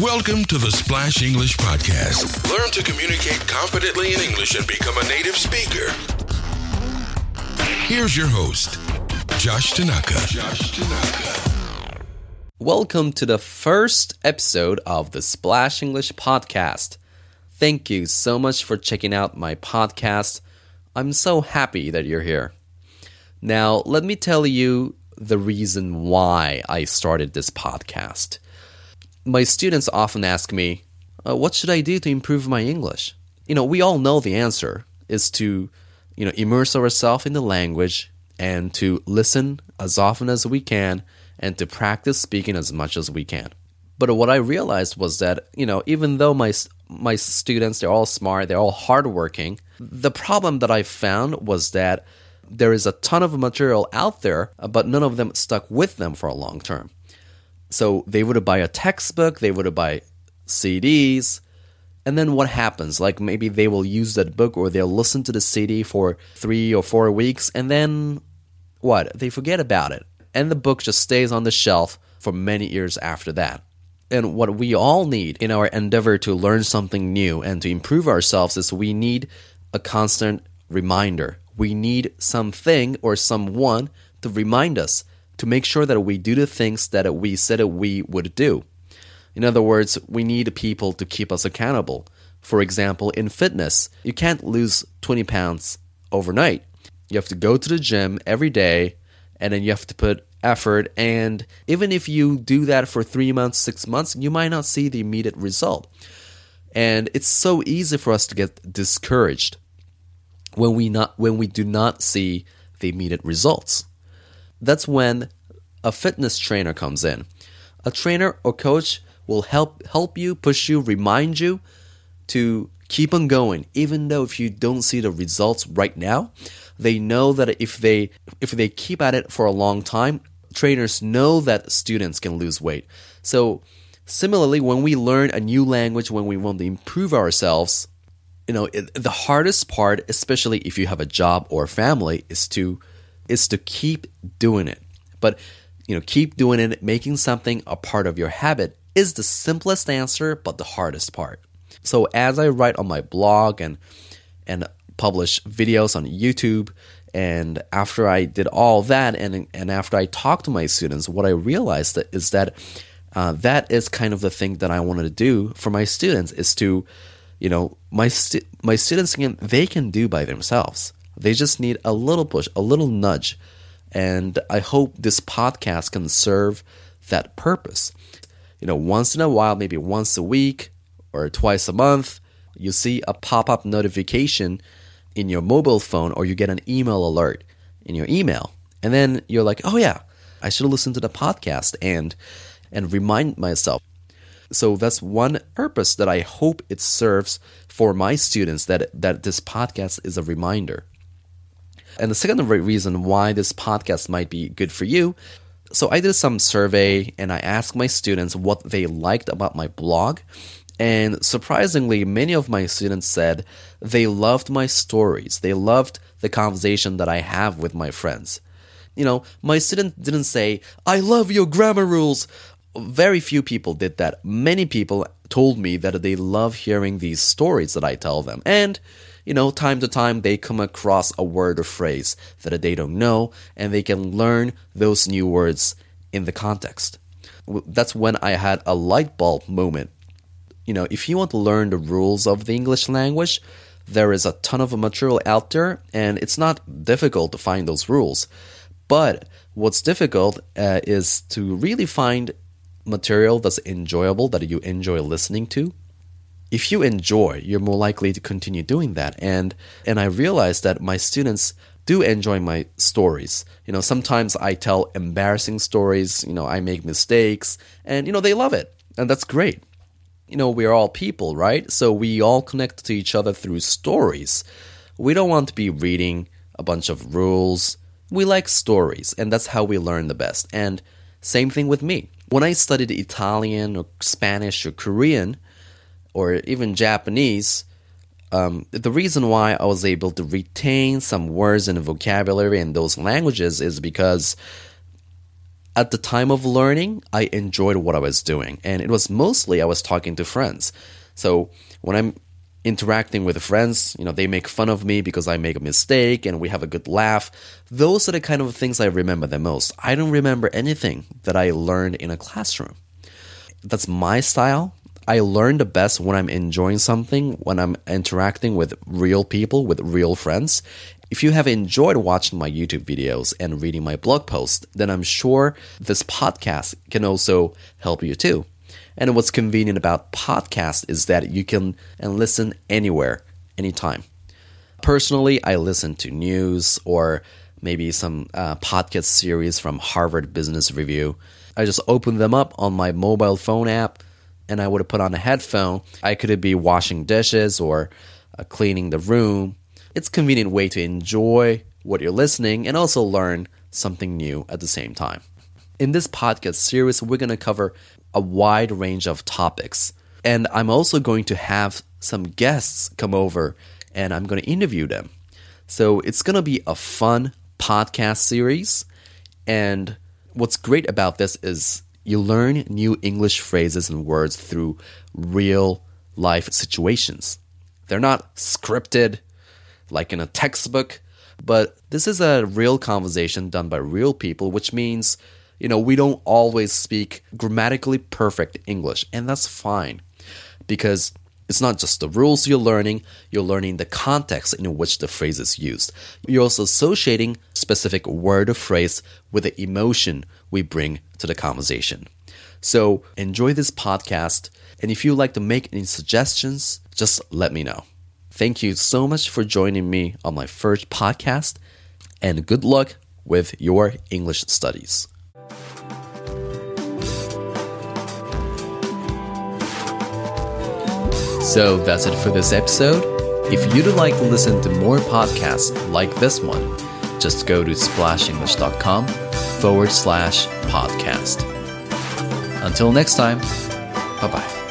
Welcome to the Splash English Podcast. Learn to communicate confidently in English and become a native speaker. Here's your host, Josh Tanaka. Josh Tanaka. Welcome to the first episode of the Splash English Podcast. Thank you so much for checking out my podcast. I'm so happy that you're here. Now, let me tell you the reason why I started this podcast my students often ask me, uh, "What should I do to improve my English?" You know, we all know the answer is to, you know, immerse ourselves in the language and to listen as often as we can and to practice speaking as much as we can. But what I realized was that, you know, even though my my students they're all smart, they're all hardworking, the problem that I found was that there is a ton of material out there, but none of them stuck with them for a long term. So they would buy a textbook, they would buy CDs, and then what happens? Like maybe they will use that book or they'll listen to the CD for three or four weeks, and then what? They forget about it. And the book just stays on the shelf for many years after that. And what we all need in our endeavor to learn something new and to improve ourselves is we need a constant reminder. We need something or someone to remind us to make sure that we do the things that we said we would do. In other words, we need people to keep us accountable. For example, in fitness, you can't lose 20 pounds overnight. You have to go to the gym every day and then you have to put effort. And even if you do that for three months, six months, you might not see the immediate result. And it's so easy for us to get discouraged when we not when we do not see the immediate results that's when a fitness trainer comes in. A trainer or coach will help help you, push you, remind you to keep on going even though if you don't see the results right now. They know that if they if they keep at it for a long time, trainers know that students can lose weight. So similarly when we learn a new language when we want to improve ourselves, you know, it, the hardest part, especially if you have a job or family, is to is to keep doing it. But you know, keep doing it, making something a part of your habit is the simplest answer, but the hardest part. So as I write on my blog and and publish videos on YouTube, and after I did all that, and and after I talked to my students, what I realized is that uh, that is kind of the thing that I wanted to do for my students is to, you know, my stu- my students can they can do by themselves. They just need a little push, a little nudge. And I hope this podcast can serve that purpose. You know, once in a while, maybe once a week or twice a month, you see a pop up notification in your mobile phone or you get an email alert in your email. And then you're like, oh, yeah, I should listen to the podcast and and remind myself. So that's one purpose that I hope it serves for my students that that this podcast is a reminder. And the second reason why this podcast might be good for you so I did some survey and I asked my students what they liked about my blog. And surprisingly, many of my students said they loved my stories. They loved the conversation that I have with my friends. You know, my student didn't say, I love your grammar rules. Very few people did that. Many people told me that they love hearing these stories that I tell them. And you know, time to time they come across a word or phrase that they don't know and they can learn those new words in the context. That's when I had a light bulb moment. You know, if you want to learn the rules of the English language, there is a ton of material out there and it's not difficult to find those rules. But what's difficult uh, is to really find material that's enjoyable that you enjoy listening to if you enjoy, you're more likely to continue doing that. And and I realized that my students do enjoy my stories. You know, sometimes I tell embarrassing stories, you know, I make mistakes, and you know, they love it. And that's great. You know, we're all people, right? So we all connect to each other through stories. We don't want to be reading a bunch of rules. We like stories, and that's how we learn the best. And same thing with me. When I studied Italian or Spanish or Korean, or even Japanese, um, the reason why I was able to retain some words and vocabulary in those languages is because At the time of learning, I enjoyed what I was doing, and it was mostly I was talking to friends. So when I'm interacting with friends, you know, they make fun of me because I make a mistake and we have a good laugh. Those are the kind of things I remember the most. I don't remember anything that I learned in a classroom. That's my style. I learn the best when I'm enjoying something, when I'm interacting with real people, with real friends. If you have enjoyed watching my YouTube videos and reading my blog posts, then I'm sure this podcast can also help you too. And what's convenient about podcasts is that you can and listen anywhere, anytime. Personally, I listen to news or maybe some uh, podcast series from Harvard Business Review. I just open them up on my mobile phone app and I would have put on a headphone. I could be washing dishes or uh, cleaning the room. It's a convenient way to enjoy what you're listening and also learn something new at the same time. In this podcast series, we're going to cover a wide range of topics. And I'm also going to have some guests come over and I'm going to interview them. So it's going to be a fun podcast series. And what's great about this is you learn new English phrases and words through real life situations. They're not scripted like in a textbook, but this is a real conversation done by real people, which means you know, we don't always speak grammatically perfect English, and that's fine because it's not just the rules you're learning, you're learning the context in which the phrase is used. You're also associating specific word or phrase with the emotion we bring to the conversation. So enjoy this podcast, and if you'd like to make any suggestions, just let me know. Thank you so much for joining me on my first podcast, and good luck with your English studies. So that's it for this episode. If you'd like to listen to more podcasts like this one, just go to splashenglish.com forward slash podcast. Until next time, bye bye.